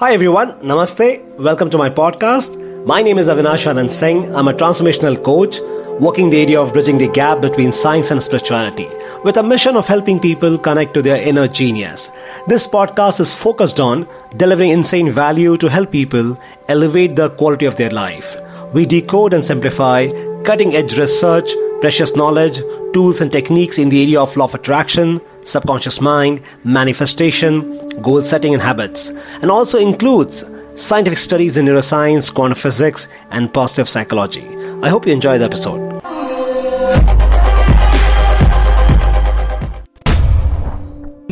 Hi everyone, Namaste. Welcome to my podcast. My name is Avinash Anand Singh. I'm a transformational coach working the area of bridging the gap between science and spirituality with a mission of helping people connect to their inner genius. This podcast is focused on delivering insane value to help people elevate the quality of their life. We decode and simplify cutting edge research, precious knowledge, tools and techniques in the area of law of attraction, subconscious mind, manifestation, goal setting, and habits, and also includes scientific studies in neuroscience, quantum physics, and positive psychology. I hope you enjoy the episode.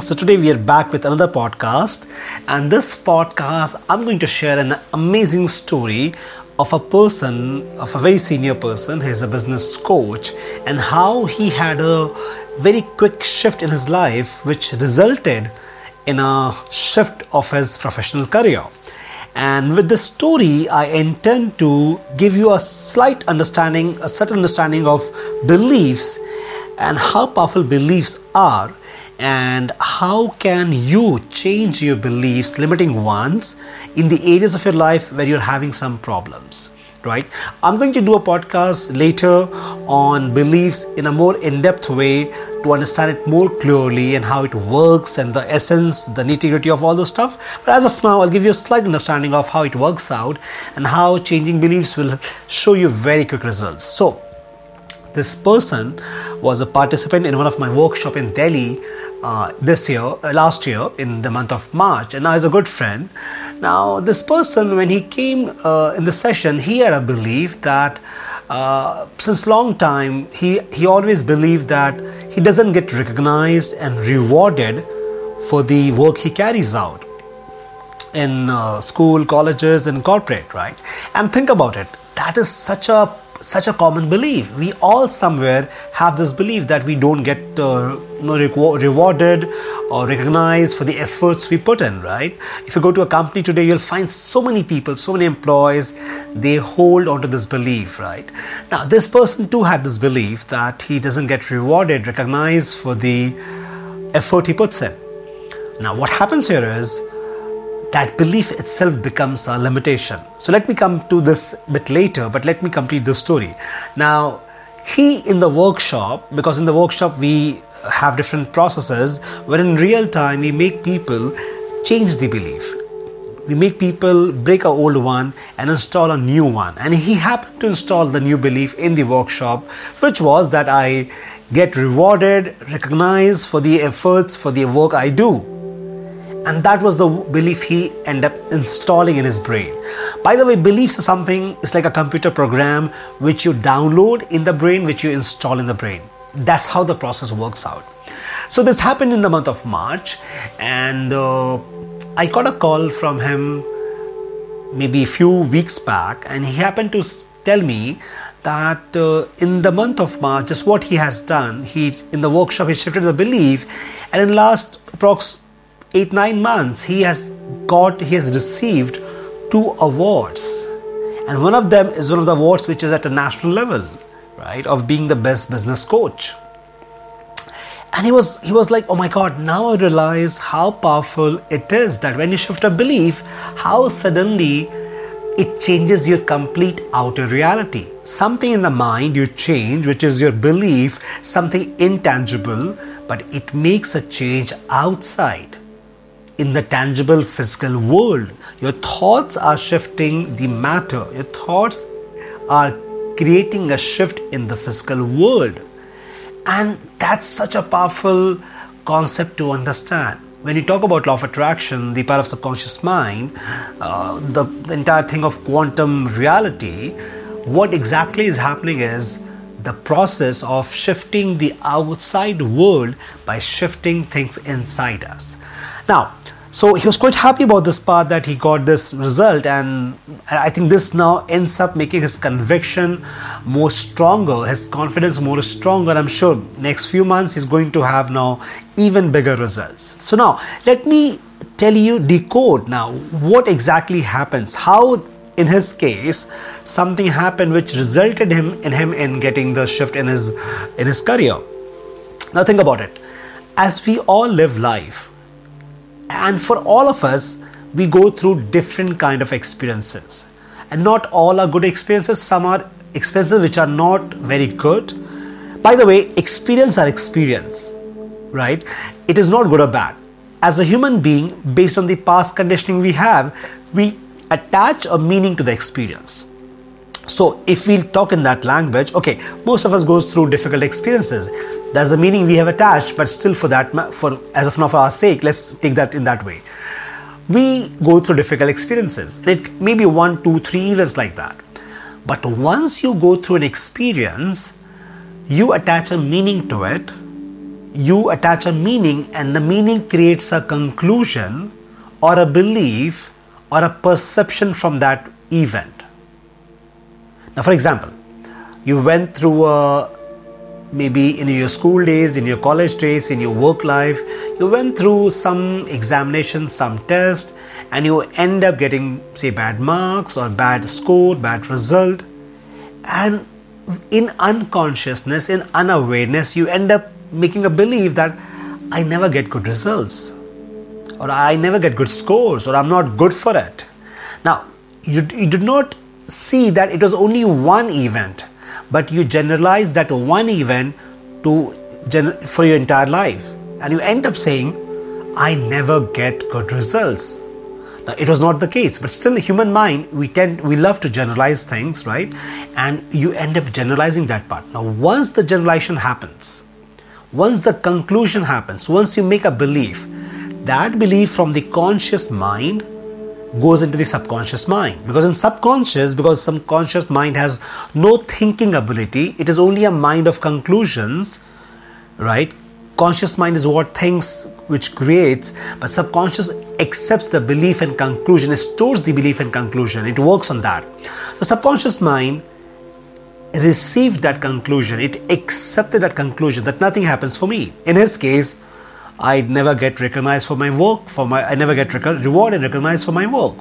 So, today we are back with another podcast, and this podcast I'm going to share an amazing story of a person, of a very senior person, he's a business coach, and how he had a very quick shift in his life, which resulted in a shift of his professional career. And with this story, I intend to give you a slight understanding, a certain understanding of beliefs and how powerful beliefs are and how can you change your beliefs limiting ones in the areas of your life where you're having some problems right? I'm going to do a podcast later on beliefs in a more in-depth way to understand it more clearly and how it works and the essence the nitty-gritty of all those stuff. But as of now i'll give you a slight understanding of how it works out and how changing beliefs will show you very quick results. So this person was a participant in one of my workshop in delhi uh, this year, uh, last year in the month of March, and now he's a good friend. Now, this person, when he came uh, in the session, he had a belief that uh, since long time he he always believed that he doesn't get recognized and rewarded for the work he carries out in uh, school, colleges, and corporate, right? And think about it. That is such a such a common belief. We all somewhere have this belief that we don't get uh, you know, rewarded or recognized for the efforts we put in, right? If you go to a company today, you'll find so many people, so many employees, they hold onto this belief, right? Now, this person too had this belief that he doesn't get rewarded, recognized for the effort he puts in. Now, what happens here is that belief itself becomes a limitation. So let me come to this bit later, but let me complete the story. Now, he in the workshop, because in the workshop we have different processes where in real time we make people change the belief. We make people break a old one and install a new one. And he happened to install the new belief in the workshop, which was that I get rewarded, recognized for the efforts, for the work I do and that was the belief he ended up installing in his brain. By the way beliefs are something it's like a computer program which you download in the brain which you install in the brain. That's how the process works out. So this happened in the month of march and uh, i got a call from him maybe a few weeks back and he happened to tell me that uh, in the month of march just what he has done he in the workshop he shifted the belief and in last approx eight nine months he has got he has received two awards. And one of them is one of the awards which is at a national level right of being the best business coach. And he was he was like oh my god now i realize how powerful it is that when you shift a belief how suddenly it changes your complete outer reality. Something in the mind you change which is your belief something intangible but it makes a change outside in the tangible physical world. Your thoughts are shifting the matter, your thoughts are creating a shift in the physical world. And that's such a powerful concept to understand. When you talk about law of attraction, the power of subconscious mind, uh, the, the entire thing of quantum reality, what exactly is happening is the process of shifting the outside world by shifting things inside us. Now, so he was quite happy about this part that he got this result, and I think this now ends up making his conviction more stronger, his confidence more stronger. I'm sure next few months he's going to have now even bigger results. So now let me tell you decode now what exactly happens, how in his case something happened which resulted him in him in getting the shift in his in his career. Now think about it. As we all live life, and for all of us, we go through different kind of experiences. And not all are good experiences. Some are experiences which are not very good. By the way experience are experience right? It is not good or bad. As a human being based on the past conditioning we have we attach a meaning to the experience. So if we talk in that language okay most of us goes through difficult experiences that's the meaning we have attached but still for that for as of now for our sake let's take that in that way. We go through difficult experiences and it may be one two three events like that. But once you go through an experience you attach a meaning to it you attach a meaning and the meaning creates a conclusion or a belief or a perception from that event. Now, for example, you went through a maybe in your school days, in your college days, in your work life, you went through some examinations, some tests, and you end up getting, say, bad marks or bad score, bad result. And in unconsciousness, in unawareness, you end up making a belief that I never get good results, or I never get good scores, or I'm not good for it. Now, you, you did not see that it was only one event, but you generalize that one event to for your entire life, and you end up saying, "I never get good results." Now, it was not the case, but still, human mind we tend we love to generalize things, right? And you end up generalizing that part. Now, once the generalization happens, once the conclusion happens, once you make a belief, that belief from the conscious mind goes into the subconscious mind. Because in subconscious because subconscious mind has no thinking ability it is only a mind of conclusions right? Conscious mind is what thinks which creates but subconscious accepts the belief and conclusion it stores the belief and conclusion it works on that. The subconscious mind received that conclusion it accepted that conclusion that nothing happens for me. In his case I never get recognized for my work, for my I never get rec- rewarded recognized for my work.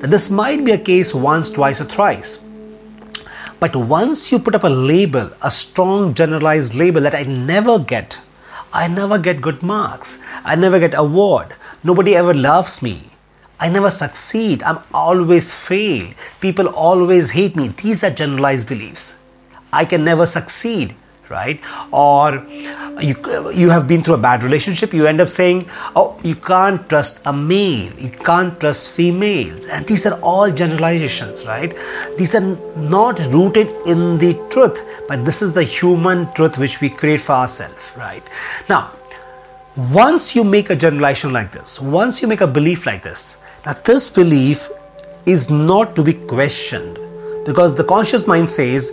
Now, this might be a case once, twice, or thrice. But once you put up a label, a strong generalized label that I never get, I never get good marks, I never get award, nobody ever loves me, I never succeed, I'm always fail, people always hate me. These are generalized beliefs. I can never succeed right? Or you you have been through a bad relationship you end up saying oh you can't trust a male you can't trust females. And these are all generalizations right? These are not rooted in the truth but this is the human truth which we create for ourselves right? Now once you make a generalization like this once you make a belief like this now this belief is not to be questioned. Because the conscious mind says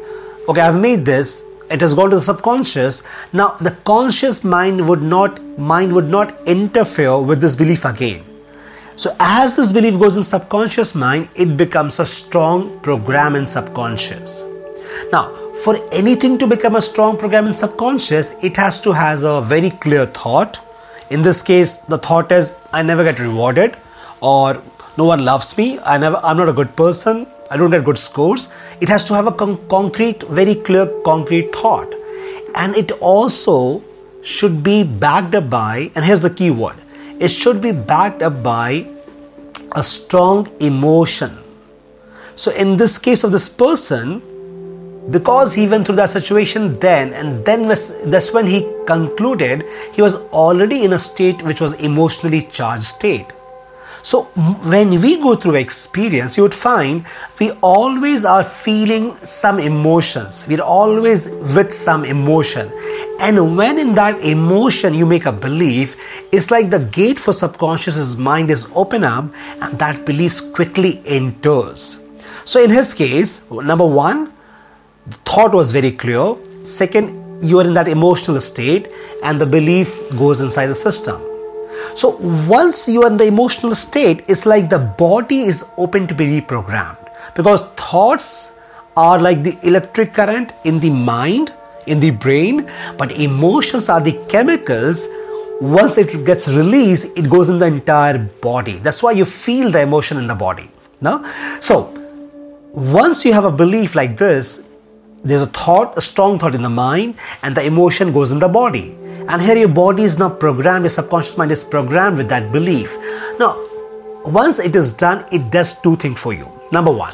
okay i've made this it has gone to the subconscious. Now the conscious mind would not mind would not interfere with this belief again. So as this belief goes in subconscious mind it becomes a strong program in subconscious. Now for anything to become a strong program in subconscious it has to has a very clear thought. In this case the thought is i never get rewarded or no one loves me. I never i'm not a good person I don't get good scores. It has to have a con- concrete, very clear, concrete thought. And it also should be backed up by, and here's the key word it should be backed up by a strong emotion. So, in this case of this person, because he went through that situation then, and then was, that's when he concluded he was already in a state which was emotionally charged state. So, when we go through experience, you would find we always are feeling some emotions. We're always with some emotion. And when in that emotion you make a belief, it's like the gate for subconscious mind is open up and that belief quickly enters. So, in his case, number one, the thought was very clear. Second, you are in that emotional state and the belief goes inside the system. So once you are in the emotional state, it's like the body is open to be reprogrammed because thoughts are like the electric current in the mind, in the brain, but emotions are the chemicals. Once it gets released, it goes in the entire body. That's why you feel the emotion in the body. Now, so once you have a belief like this, there's a thought, a strong thought in the mind, and the emotion goes in the body. And here your body is now programmed, your subconscious mind is programmed with that belief. Now, once it is done, it does two things for you. Number one,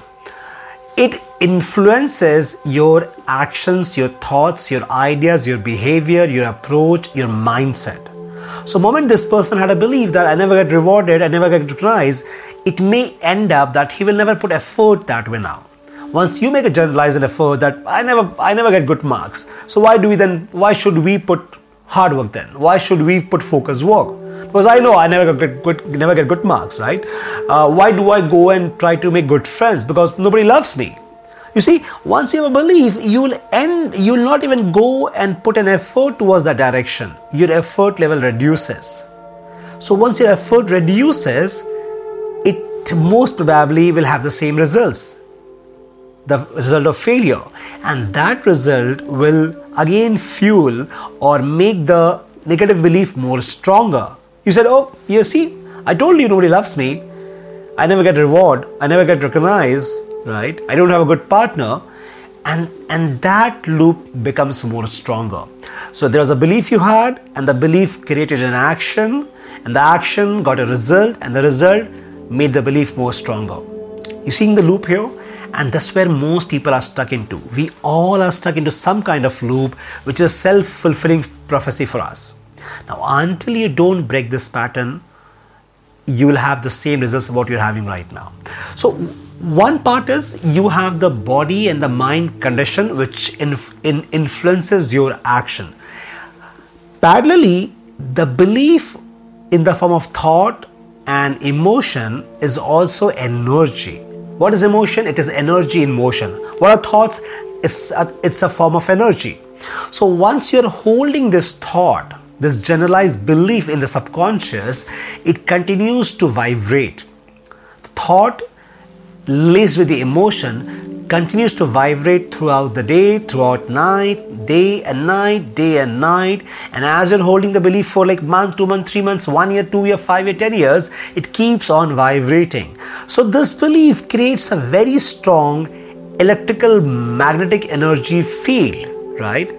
it influences your actions, your thoughts, your ideas, your behavior, your approach, your mindset. So, moment this person had a belief that I never get rewarded, I never get recognized, it may end up that he will never put effort that way now. Once you make a generalized effort that I never, I never get good marks. So why do we then? Why should we put hard work then? Why should we put focus work? Because I know I never get good, never get good marks, right? Uh, why do I go and try to make good friends? Because nobody loves me. You see, once you have a belief, you will end, you will not even go and put an effort towards that direction. Your effort level reduces. So once your effort reduces, it most probably will have the same results. The result of failure. And that result will again fuel or make the negative belief more stronger. You said, Oh, you see, I told you nobody loves me. I never get reward. I never get recognized right i don't have a good partner and and that loop becomes more stronger so there was a belief you had and the belief created an action and the action got a result and the result made the belief more stronger you seeing the loop here and that's where most people are stuck into we all are stuck into some kind of loop which is a self-fulfilling prophecy for us now until you don't break this pattern you will have the same results what you're having right now so one part is you have the body and the mind condition which inf- in influences your action. Parallelly, the belief in the form of thought and emotion is also energy. What is emotion? It is energy in motion. What are thoughts? It's a, it's a form of energy. So once you're holding this thought, this generalized belief in the subconscious, it continues to vibrate. The thought laced with the emotion continues to vibrate throughout the day, throughout night, day and night, day and night. And as you're holding the belief for like month, two months, three months, one year, two year, five year, ten years, it keeps on vibrating. So this belief creates a very strong electrical magnetic energy field, right?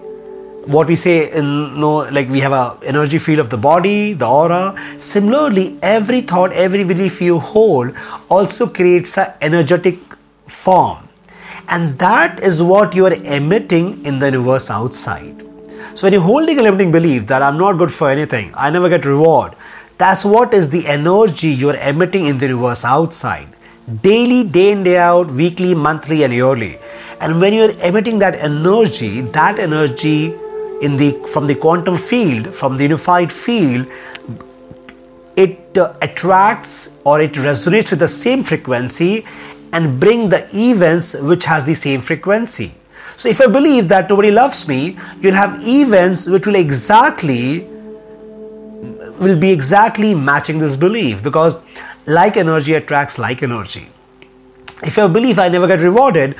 what we say in no like we have a energy field of the body the aura. Similarly every thought every belief you hold also creates an energetic form. And that is what you are emitting in the universe outside. So when you're holding a limiting belief that i'm not good for anything i never get reward that's what is the energy you're emitting in the universe outside. Daily day in day out weekly monthly and yearly. And when you're emitting that energy that energy in the from the quantum field from the unified field it uh, attracts or it resonates with the same frequency and bring the events which has the same frequency. So if i believe that nobody loves me you'll have events which will exactly will be exactly matching this belief because like energy attracts like energy if you believe i never get rewarded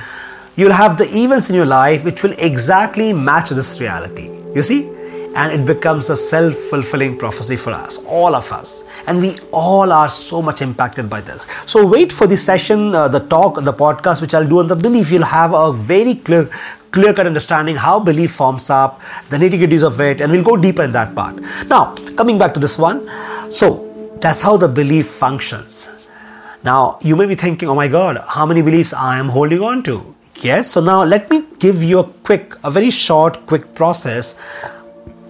you'll have the events in your life which will exactly match this reality. You see? And it becomes a self fulfilling prophecy for us, all of us. And we all are so much impacted by this. So, wait for the session, uh, the talk, the podcast, which I'll do on the belief. You'll have a very clear, clear cut understanding how belief forms up, the nitty gritties of it, and we'll go deeper in that part. Now, coming back to this one. So, that's how the belief functions. Now, you may be thinking, oh my God, how many beliefs I am holding on to? Yes, so now let me give you a quick, a very short, quick process.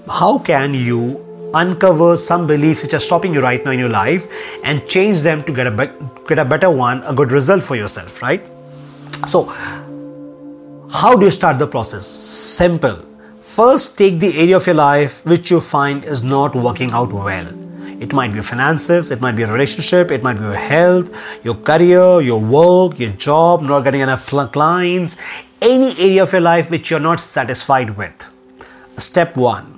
How can you uncover some beliefs which are stopping you right now in your life and change them to get a, get a better one, a good result for yourself, right? So, how do you start the process? Simple. First, take the area of your life which you find is not working out well it might be finances, it might be a relationship, it might be your health, your career, your work, your job, not getting enough clients, any area of your life which you're not satisfied with. Step one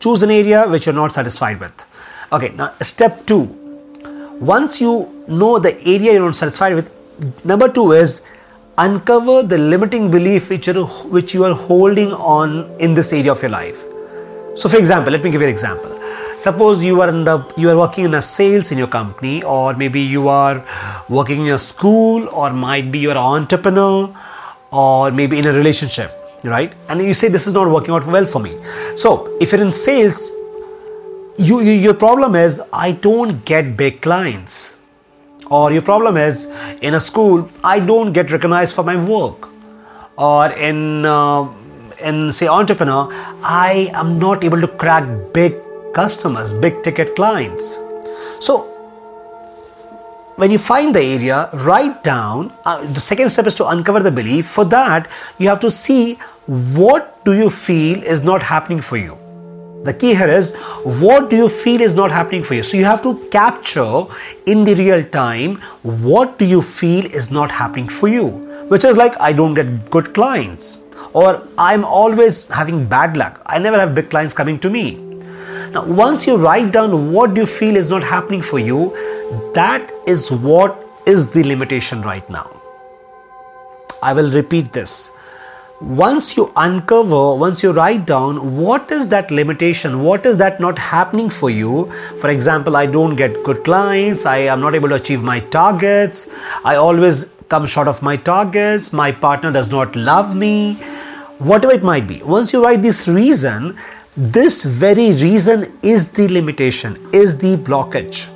choose an area which you're not satisfied with. Okay, now step two once you know the area you're not satisfied with, number two is uncover the limiting belief which, are, which you are holding on in this area of your life. So, for example, let me give you an example. Suppose you are in the you are working in a sales in your company or maybe you are working in a school or might be you're an entrepreneur or maybe in a relationship right? And you say this is not working out well for me. So if you're in sales you, you your problem is i don't get big clients or your problem is in a school i don't get recognized for my work. Or in uh, in say entrepreneur i am not able to crack big customers big ticket clients. So when you find the area write down uh, the second step is to uncover the belief. For that you have to see what do you feel is not happening for you the key here is what do you feel is not happening for you? So you have to capture in the real time what do you feel is not happening for you, which is like I don't get good clients or I'm always having bad luck. I never have big clients coming to me. Now, once you write down what you feel is not happening for you, that is what is the limitation right now. I will repeat this once you uncover, once you write down what is that limitation, what is that not happening for you. For example, I don't get good clients, I am not able to achieve my targets, I always come short of my targets, my partner does not love me, whatever it might be. Once you write this reason, this very reason is the limitation, is the blockage.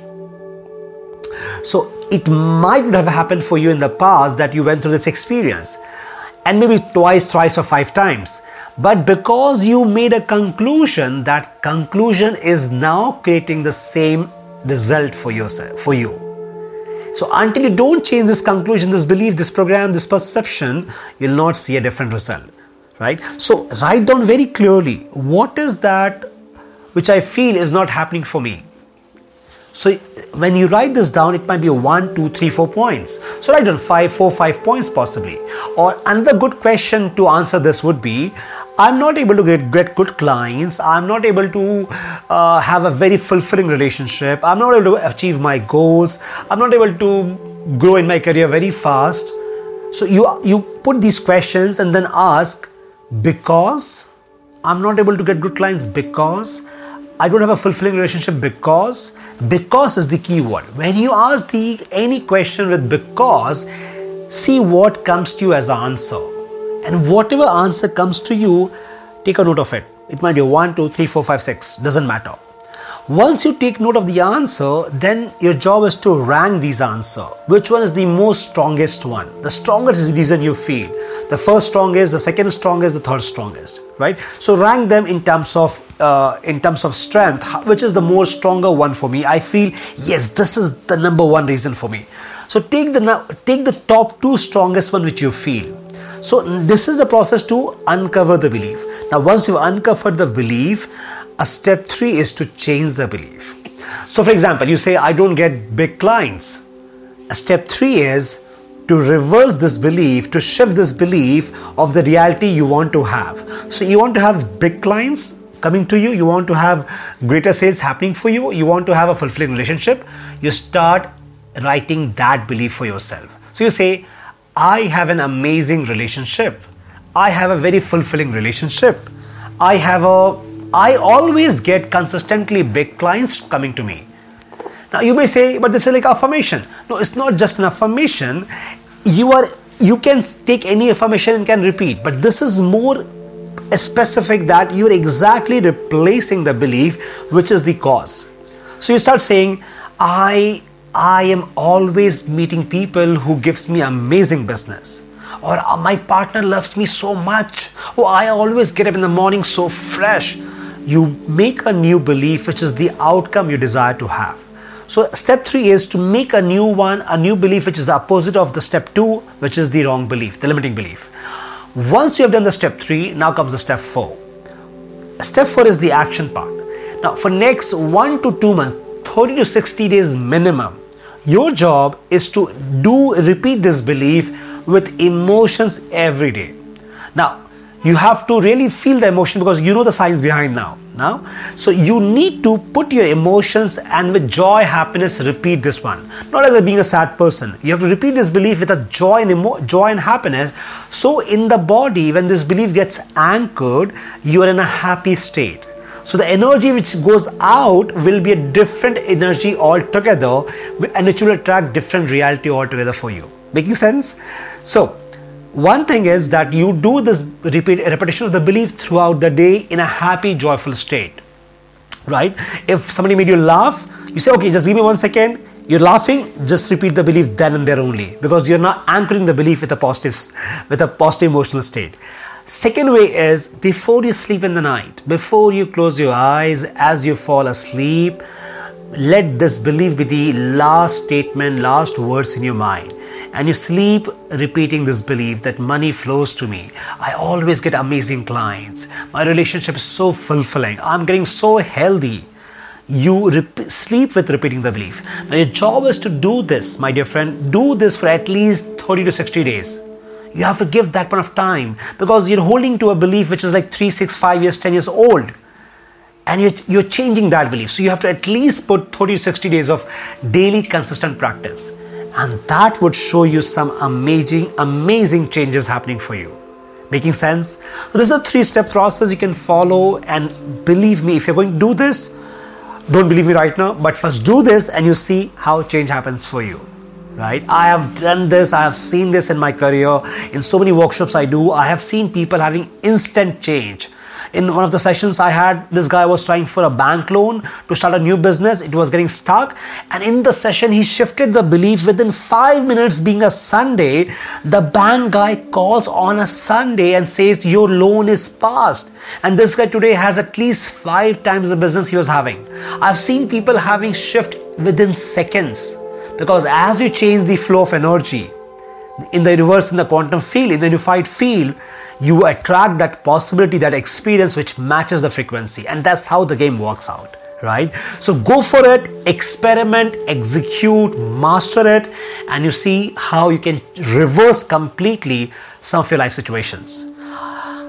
So it might have happened for you in the past that you went through this experience and maybe twice, thrice, or five times. But because you made a conclusion, that conclusion is now creating the same result for yourself, for you. So until you don't change this conclusion, this belief, this program, this perception, you'll not see a different result. Right? So write down very clearly what is that which I feel is not happening for me. So when you write this down, it might be one, two, three, four points. So write down five, four, five points possibly. Or another good question to answer this would be I'm not able to get, get good clients. I'm not able to uh, have a very fulfilling relationship. I'm not able to achieve my goals. I'm not able to grow in my career very fast. So you you put these questions and then ask because I'm not able to get good clients because I don't have a fulfilling relationship because because is the key word. When you ask the any question with because, see what comes to you as answer. And whatever answer comes to you, take a note of it. It might be one, two, three, four, five, six, doesn't matter. Once you take note of the answer, then your job is to rank these answer. Which one is the most strongest one? The strongest is the reason you feel. The first strongest, the second strongest, the third strongest, right? So rank them in terms of uh, in terms of strength. Which is the more stronger one for me? I feel yes, this is the number one reason for me. So take the take the top two strongest one which you feel. So this is the process to uncover the belief. Now once you've uncovered the belief a step three is to change the belief. So, for example, you say, I don't get big clients. A step three is to reverse this belief, to shift this belief of the reality you want to have. So, you want to have big clients coming to you, you want to have greater sales happening for you, you want to have a fulfilling relationship. You start writing that belief for yourself. So, you say, I have an amazing relationship. I have a very fulfilling relationship. I have a I always get consistently big clients coming to me. Now you may say, but this is like affirmation. No, it's not just an affirmation. You are you can take any affirmation and can repeat, but this is more specific that you're exactly replacing the belief which is the cause. So you start saying, I I am always meeting people who gives me amazing business or my partner loves me so much. Oh, I always get up in the morning so fresh you make a new belief which is the outcome you desire to have. So, step three is to make a new one, a new belief which is the opposite of the step two, which is the wrong belief, the limiting belief. Once you have done the step three, now comes the step four. Step four is the action part. Now, for next one to two months, 30 to 60 days minimum, your job is to do repeat this belief with emotions every day. Now, you have to really feel the emotion because you know the science behind now now. So you need to put your emotions and with joy happiness repeat this one. Not as a being a sad person. You have to repeat this belief with a joy and emo- joy and happiness. So in the body when this belief gets anchored you are in a happy state. So the energy which goes out will be a different energy altogether and it will attract different reality altogether for you. Making sense? So one thing is that you do this repeat repetition of the belief throughout the day in a happy joyful state right if somebody made you laugh you say okay just give me one second you're laughing, just repeat the belief then and there only because you're not anchoring the belief with a positive with a positive emotional state. Second way is before you sleep in the night, before you close your eyes, as you fall asleep, let this belief be the last statement, last words in your mind. And you sleep repeating this belief that money flows to me. I always get amazing clients. My relationship is so fulfilling. I'm getting so healthy you rep- sleep with repeating the belief. Now, your job is to do this, my dear friend. Do this for at least 30 to 60 days. You have to give that point of time because you're holding to a belief which is like 3, 6, 5 years, 10 years old. And you're, you're changing that belief. So you have to at least put 30 to 60 days of daily consistent practice. And that would show you some amazing, amazing changes happening for you. Making sense? So this is a three step process you can follow. And believe me, if you're going to do this, don't believe me right now, but first do this and you see how change happens for you. Right? I have done this, I have seen this in my career. In so many workshops I do, I have seen people having instant change in one of the sessions I had, this guy was trying for a bank loan to start a new business. It was getting stuck. And in the session, he shifted the belief within five minutes, being a Sunday, the bank guy calls on a Sunday and says, Your loan is passed. And this guy today has at least five times the business he was having. I've seen people having shift within seconds because as you change the flow of energy in the universe, in the quantum field, in the unified field, you attract that possibility, that experience which matches the frequency. And that's how the game works out, right? So go for it, experiment, execute, master it, and you see how you can reverse completely some of your life situations.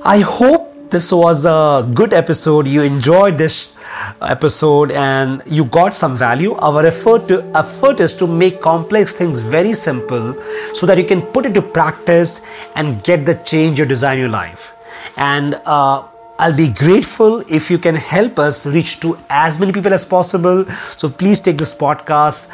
I hope this was a good episode. You enjoyed this episode and you got some value. Our effort to effort is to make complex things very simple so that you can put it to practice and get the change you design your life. And uh, I'll be grateful if you can help us reach to as many people as possible. So please take this podcast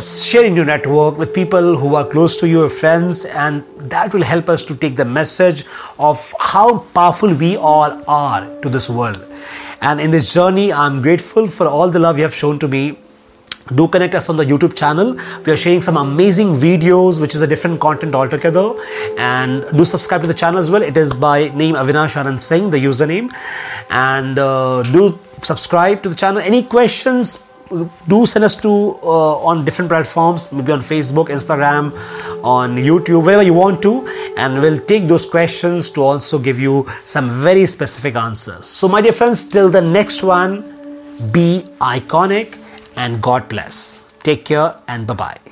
share in your network with people who are close to you, your friends, and that will help us to take the message of how powerful we all are to this world. And in this journey, I'm grateful for all the love you have shown to me. Do connect us on the YouTube channel. We are sharing some amazing videos, which is a different content altogether. And do subscribe to the channel as well. It is by name Avinash Anand Singh, the username. And uh, do subscribe to the channel. Any questions? Do send us to uh, on different platforms maybe on facebook instagram on youtube wherever you want to and we'll take those questions to also give you some very specific answers. So my dear friends till the next one be iconic and god bless. Take care and bye bye